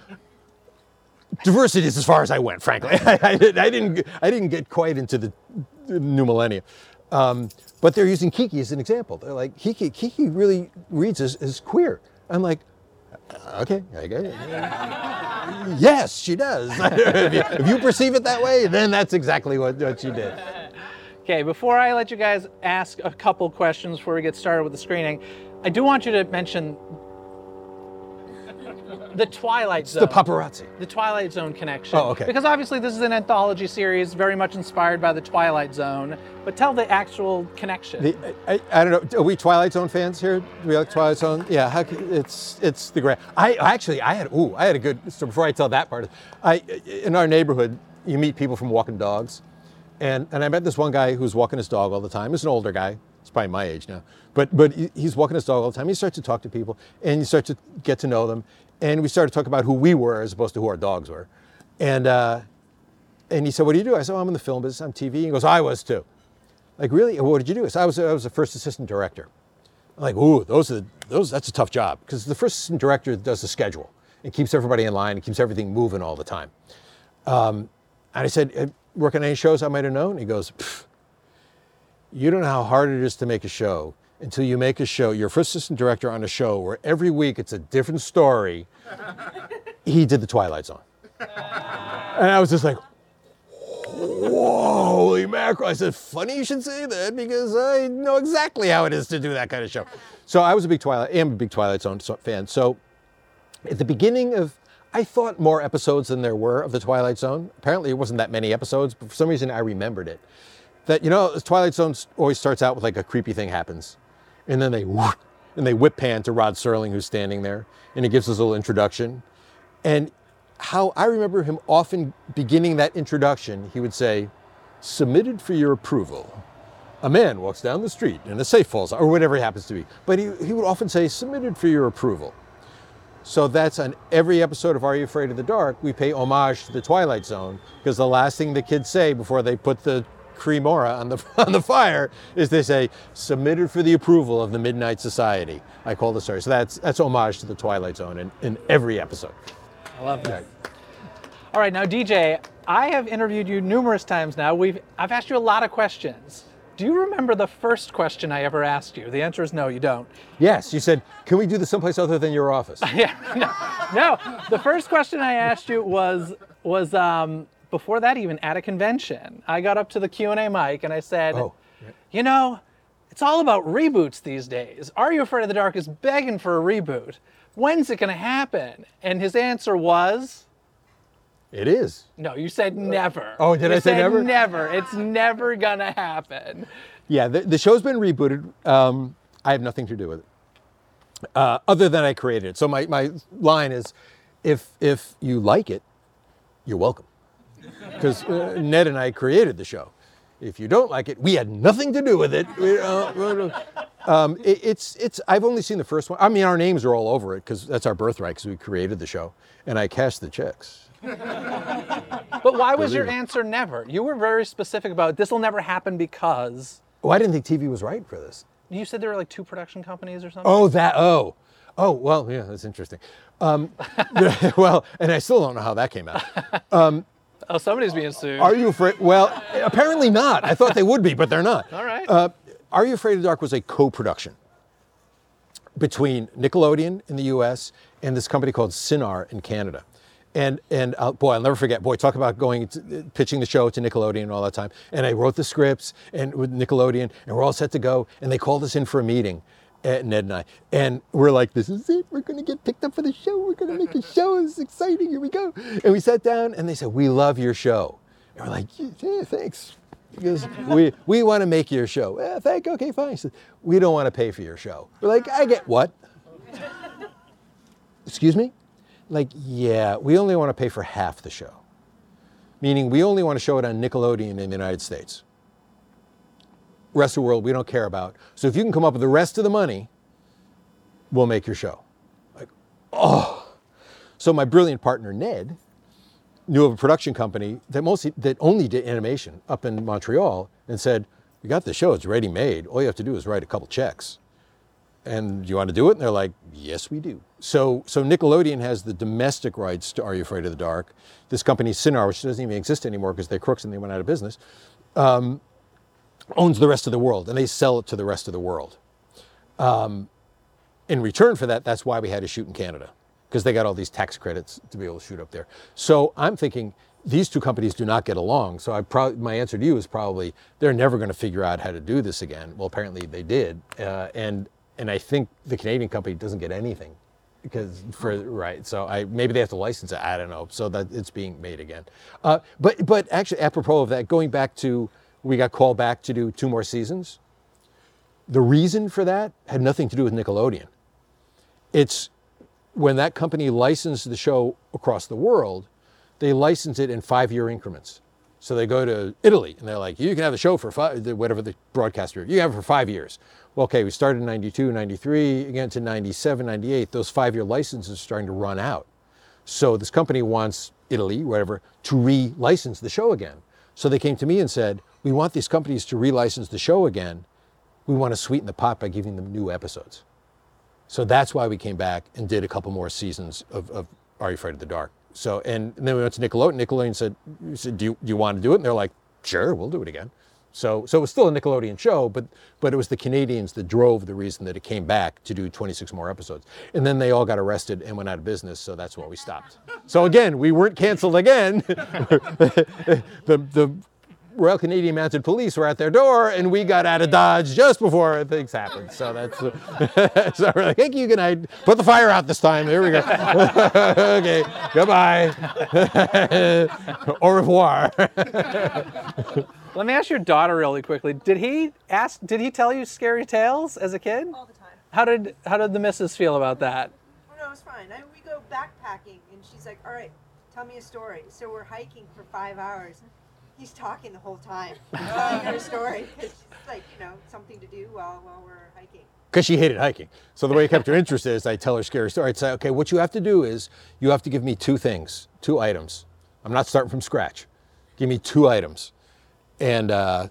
diversity is as far as I went, frankly. I, I, didn't- I didn't, I didn't get quite into the new millennium. Um, but they're using Kiki as an example. They're like, Kiki, Kiki really reads as, as queer. I'm like, okay, I get it. yes, she does. if, you, if you perceive it that way, then that's exactly what, what she did. Okay, before I let you guys ask a couple questions before we get started with the screening, I do want you to mention the Twilight Zone. The paparazzi. the Twilight Zone connection. Oh, okay. Because obviously this is an anthology series, very much inspired by the Twilight Zone. But tell the actual connection. The, I, I don't know. Are we Twilight Zone fans here? Do we like Twilight Zone? Yeah. How, it's it's the great. I actually I had ooh I had a good. So before I tell that part, I in our neighborhood you meet people from walking dogs, and and I met this one guy who's walking his dog all the time. He's an older guy. He's probably my age now, but but he's walking his dog all the time. He starts to talk to people, and you start to get to know them, and we started to talk about who we were as opposed to who our dogs were, and. Uh, and he said, "What do you do?" I said, oh, "I'm in the film business. I'm TV." He goes, "I was too." Like, really? What did you do? So I was, I was a first assistant director. I'm like, ooh, those are those. That's a tough job because the first assistant director does the schedule and keeps everybody in line and keeps everything moving all the time. Um, and I said, Working on any shows I might have known? He goes, you don't know how hard it is to make a show until you make a show. You're first assistant director on a show where every week it's a different story. he did the Twilight Zone, and I was just like, holy mackerel. I said, funny you should say that because I know exactly how it is to do that kind of show. So I was a big Twilight, am a big Twilight Zone fan. So at the beginning of, I thought more episodes than there were of the Twilight Zone. Apparently it wasn't that many episodes, but for some reason I remembered it. That, you know, Twilight Zone always starts out with like a creepy thing happens. And then they, whoosh, and they whip pan to Rod Serling who's standing there. And he gives us a little introduction. And how I remember him often beginning that introduction, he would say, submitted for your approval. A man walks down the street and a safe falls or whatever it happens to be. But he, he would often say, submitted for your approval. So that's on every episode of Are You Afraid of the Dark, we pay homage to the Twilight Zone, because the last thing the kids say before they put the cremora on the, on the fire is they say, submitted for the approval of the Midnight Society. I call the story. So that's, that's homage to the Twilight Zone in, in every episode. I love that. All right, now DJ, I have interviewed you numerous times now. We've I've asked you a lot of questions. Do you remember the first question I ever asked you? The answer is no, you don't. Yes, you said, can we do this someplace other than your office? Yeah, no, no. The first question I asked you was was um, before that even at a convention. I got up to the Q and A mic and I said, Oh, you know, it's all about reboots these days. Are You Afraid of the Dark is begging for a reboot. When's it going to happen? And his answer was, It is. no. You said never. Oh, did You I say never? Never. It's never gonna happen. Yeah, the, the show's been rebooted. Um, I have nothing to do with it, uh, other than I created it. So my, my line is, if if you like it, you're welcome, because uh, Ned and I created the show. If you don't like it, we had nothing to do with it. We, uh, um, it it's it's. I've only seen the first one. I mean, our names are all over it because that's our birthright because we created the show, and I cashed the checks. But why was your answer never? You were very specific about this will never happen because Oh, I didn't think TV was right for this. you said there were like two production companies or something. Oh, that. Oh, oh. Well, yeah, that's interesting. Um, well, and I still don't know how that came out. Oh, somebody's being sued. Are you afraid? Well, apparently not. I thought they would be, but they're not. All right. Uh, Are You Afraid of the Dark was a co-production between Nickelodeon in the U.S. and this company called Cinar in Canada. And and uh, boy, I'll never forget. Boy, talk about going to, pitching the show to Nickelodeon all that time. And I wrote the scripts and with Nickelodeon, and we're all set to go. And they called us in for a meeting, uh, Ned and I. And we're like, "This is it. We're going to get picked up for the show. We're going to make a show. It's exciting. Here we go." And we sat down, and they said, "We love your show." And we're like, "Yeah, thanks." Because we, we want to make your show. Eh, thank, okay, fine. Said, we don't want to pay for your show. We're like, I get what? Excuse me? Like, yeah, we only want to pay for half the show. Meaning, we only want to show it on Nickelodeon in the United States. Rest of the world, we don't care about. So if you can come up with the rest of the money, we'll make your show. Like, oh. So my brilliant partner, Ned, knew of a production company that mostly that only did animation up in Montreal and said, "We got the show; it's ready made. All you have to do is write a couple checks." And you want to do it? And they're like, "Yes, we do." So, so Nickelodeon has the domestic rights to Are You Afraid of the Dark? This company, Cinar, which doesn't even exist anymore because they're crooks and they went out of business, um, owns the rest of the world, and they sell it to the rest of the world. Um, in return for that, that's why we had to shoot in Canada because they got all these tax credits to be able to shoot up there. So I'm thinking these two companies do not get along. So I probably my answer to you is probably they're never going to figure out how to do this again. Well, apparently they did, uh, and and I think the Canadian company doesn't get anything because for right. So I maybe they have to license it. I don't know. So that it's being made again. Uh, but but actually, apropos of that, going back to we got called back to do two more seasons. The reason for that had nothing to do with Nickelodeon. It's when that company licensed the show across the world, they license it in five year increments. So they go to Italy and they're like, you can have the show for five, whatever the broadcaster, you have it for five years. Well, okay, we started in 92, 93, again to 97, 98. Those five year licenses are starting to run out. So this company wants Italy, whatever, to re-license the show again. So they came to me and said, we want these companies to re-license the show again. We want to sweeten the pot by giving them new episodes. So that's why we came back and did a couple more seasons of, of Are You Afraid of the Dark? So, and, then we went to Nickelodeon. Nickelodeon said, said do, you, do you want to do it? And they're like, sure, we'll do it again. So, so it was still a Nickelodeon show, but, but it was the Canadians that drove the reason that it came back to do 26 more episodes. And then they all got arrested and went out of business, so that's why we stopped. So again, we weren't canceled again. the, the Royal Canadian Mounted Police were at their door, and we got out of Dodge just before things happened. So that's so we're like, thank you, good night. Put the fire out this time. There we go. okay, goodbye. Au revoir. Let me ask your daughter really quickly. Did he ask? Did he tell you scary tales as a kid? all the time. How did how did the missus feel about that? Oh, no, it's fine. I, we go backpacking, and she's like, "All right, tell me a story." So we're hiking for five hours. He's talking the whole time, telling her story. It's like you know something to do while while we're hiking. because she hated hiking. So the way I kept her interested is I tell her scary story. I'd say, okay, what you have to do is you have to give me two things, two items. I'm not starting from scratch. Give me two items, and uh,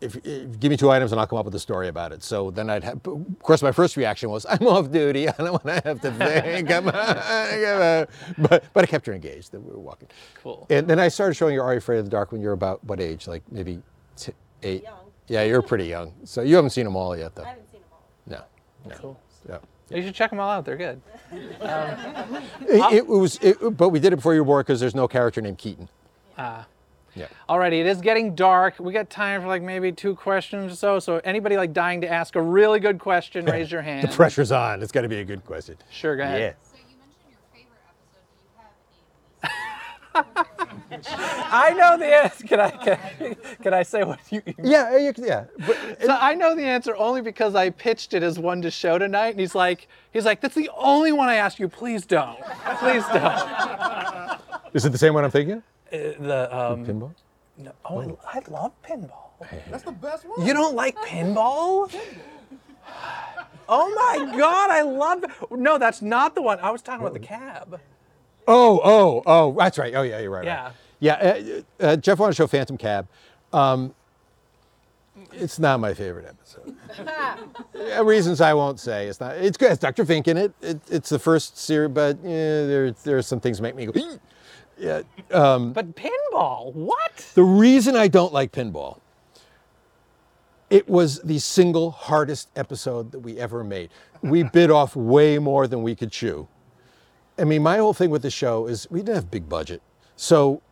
if, if give me two items and I'll come up with a story about it. So then I'd have, of course, my first reaction was, I'm off duty. I don't want to have to think. I'm, I'm, but, but I kept her engaged. That we were walking. Cool. And then I started showing you Are You Afraid of the Dark when you were about what age? Like maybe t- eight. Young. Yeah, you're pretty young. So you haven't seen them all yet, though. I haven't seen them all. No. no. Cool. Yeah. You should check them all out. They're good. It, it was, it, but we did it before you were born because there's no character named Keaton. Ah. Yeah. Alrighty, it is getting dark. We got time for like maybe two questions or so. So anybody like dying to ask a really good question, raise your hand. The pressure's on. It's got to be a good question. Sure, go ahead. Yeah. So you mentioned your favorite episode. Do you have a I know the answer. Can I can, can I say what you? Yeah, you, yeah. But, So I know the answer only because I pitched it as one to show tonight, and he's like, he's like, that's the only one I asked you. Please don't, please don't. is it the same one I'm thinking? Of? Uh, the um, Pinball? no, oh, I love pinball. That's the best one. You don't like pinball? Oh my God, I love. No, that's not the one. I was talking about the cab. Oh, oh, oh, that's right. Oh, yeah, you're right. Yeah. right. Yeah, uh, uh, Jeff wanted to show Phantom Cab. Um, it's not my favorite episode. Reasons I won't say. It's not. It's good. It's Dr. Vink in it. it it's the first series, but yeah, there there are some things that make me go. Yeah. Um, But pinball, what? the reason I don't like pinball, it was the single hardest episode that we ever made. We bit off way more than we could chew. I mean, my whole thing with the show is we didn't have big budget, so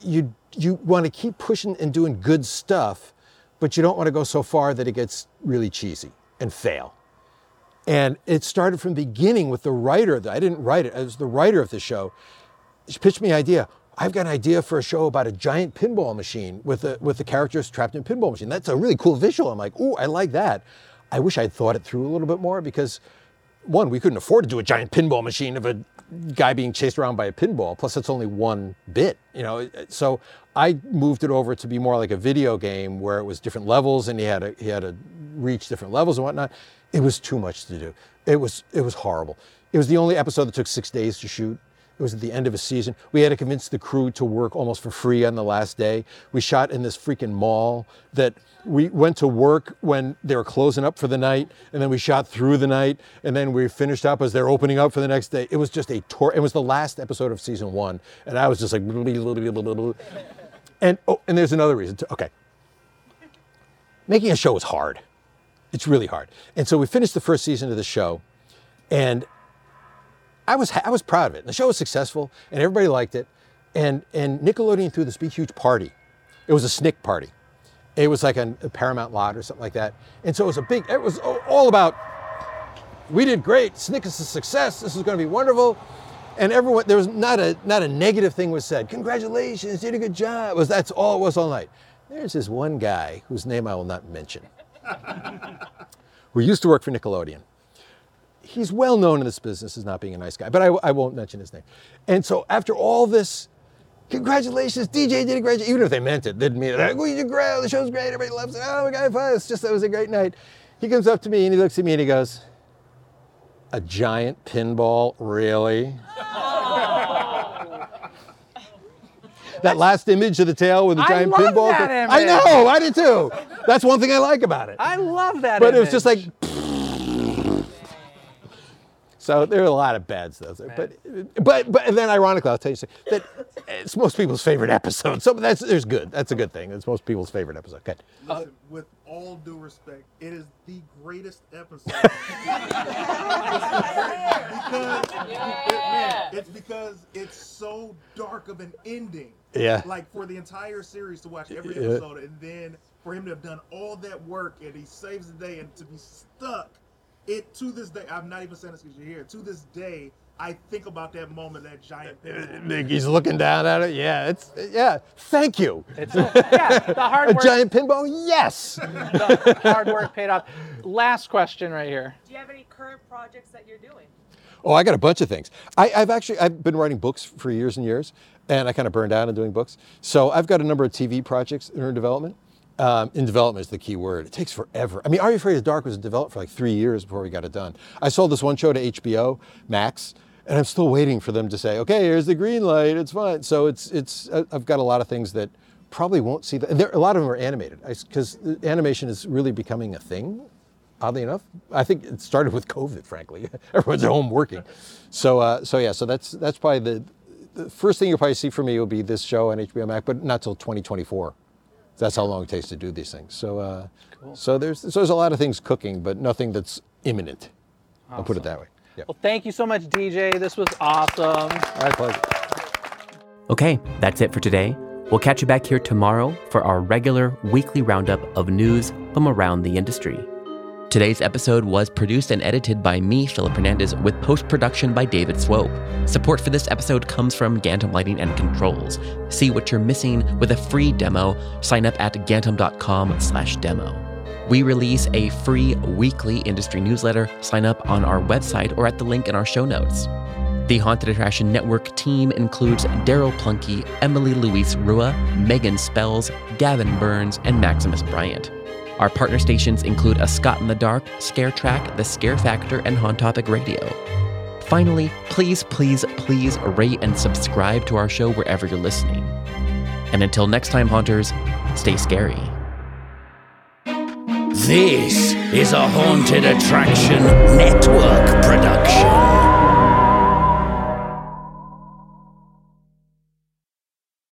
you you want to keep pushing and doing good stuff, but you don't want to go so far that it gets really cheesy and fail. And it started from the beginning with the writer. I didn't write it. I was the writer of the show. She pitched me an idea. I've got an idea for a show about a giant pinball machine with the with the characters trapped in a pinball machine. That's a really cool visual. I'm like, ooh, I like that. I wish I'd thought it through a little bit more because one, we couldn't afford to do a giant pinball machine of a guy being chased around by a pinball. Plus, it's only one bit, you know. So I moved it over to be more like a video game where it was different levels and he had to he had to reach different levels and whatnot. It was too much to do. It was it was horrible. It was the only episode that took six days to shoot. It was at the end of a season. We had to convince the crew to work almost for free on the last day. We shot in this freaking mall that we went to work when they were closing up for the night, and then we shot through the night, and then we finished up as they're opening up for the next day. It was just a tour. It was the last episode of season one, and I was just like, and oh, and there's another reason. Okay, making a show is hard. It's really hard. And so we finished the first season of the show, and I was I was proud of it. The show was successful, and everybody liked it. And and Nickelodeon threw this big huge party. It was a Snick party. It was like a, a Paramount lot or something like that. And so it was a big. It was all about. We did great. Snick is a success. This is going to be wonderful. And everyone, there was not a not a negative thing was said. Congratulations, you did a good job. It was that's all it was all night. There's this one guy whose name I will not mention, who used to work for Nickelodeon he's well known in this business as not being a nice guy, but I, I won't mention his name. And so after all this, congratulations, DJ did a great job. Even if they meant it, didn't mean it. Like, oh, you did great. The show's great. Everybody loves it. Oh, my God, fun. It's just that was a great night. He comes up to me and he looks at me and he goes, "A giant pinball, really?" that last image of the tail with the I giant love pinball. that I image. know. I did too. That's one thing I like about it. I love that. But it was just like. image. So there are a lot of bad stuff. there. But but but and then ironically, I'll tell you something, that it's most people's favorite episode. So that's there's good. That's a good thing. It's most people's favorite episode. Good. Listen, with all due respect, it is the greatest episode. because it- man, it's because it's so dark of an ending. Yeah. Like for the entire series to watch every Yeah. episode and then for him to have done all that work and he saves the day and to be stuck. It to this day, I'm not even saying this because you're here. To this day, I think about that moment, that giant. Uh, pinball. Uh, he's looking down at it. Yeah, it's uh, yeah. Thank you. It's, yeah, the hard work. A giant pinball. Yes. the hard work paid off. Last question right here. Do you have any current projects that you're doing? Oh, I got a bunch of things. I, I've actually I've been writing books for years and years, and I kind of burned out on doing books. So I've got a number of TV projects that are in development. Um, in development is the key word. It takes forever. I mean, Are You Afraid of the Dark was developed for like three years before we got it done. I sold this one show to HBO Max, and I'm still waiting for them to say, "Okay, here's the green light. It's fine." So it's it's I- I've got a lot of things that probably won't see that. A lot of them are animated because animation is really becoming a thing. Oddly enough, I think it started with COVID. Frankly, everyone's at home working, so uh, so yeah. So that's that's probably the, the first thing you'll probably see from me will be this show on HBO Max, but not till 2024. That's how long it takes to do these things. So uh, so there's so there's a lot of things cooking, but nothing that's imminent. I'll put it that way. Yeah. Well, thank you so much, DJ. This was awesome. My pleasure. Okay, that's it for today. We'll catch you back here tomorrow for our regular weekly roundup of news from around the industry. Today's episode was produced and edited by me, Philip Hernandez, with post production by David Swope. Support for this episode comes from Gantom Lighting and Controls. See what you're missing with a free demo. Sign up at gantom.com/demo. We release a free weekly industry newsletter. Sign up on our website or at the link in our show notes. The Haunted Attraction Network team includes Daryl Plunkey, Emily Louise Rua, Megan Spells, Gavin Burns, and Maximus Bryant. Our partner stations include A Scott in the Dark, Scare Track, The Scare Factor, and Haunt Topic Radio. Finally, please, please, please rate and subscribe to our show wherever you're listening. And until next time, Haunters, stay scary. This is a Haunted Attraction Network production.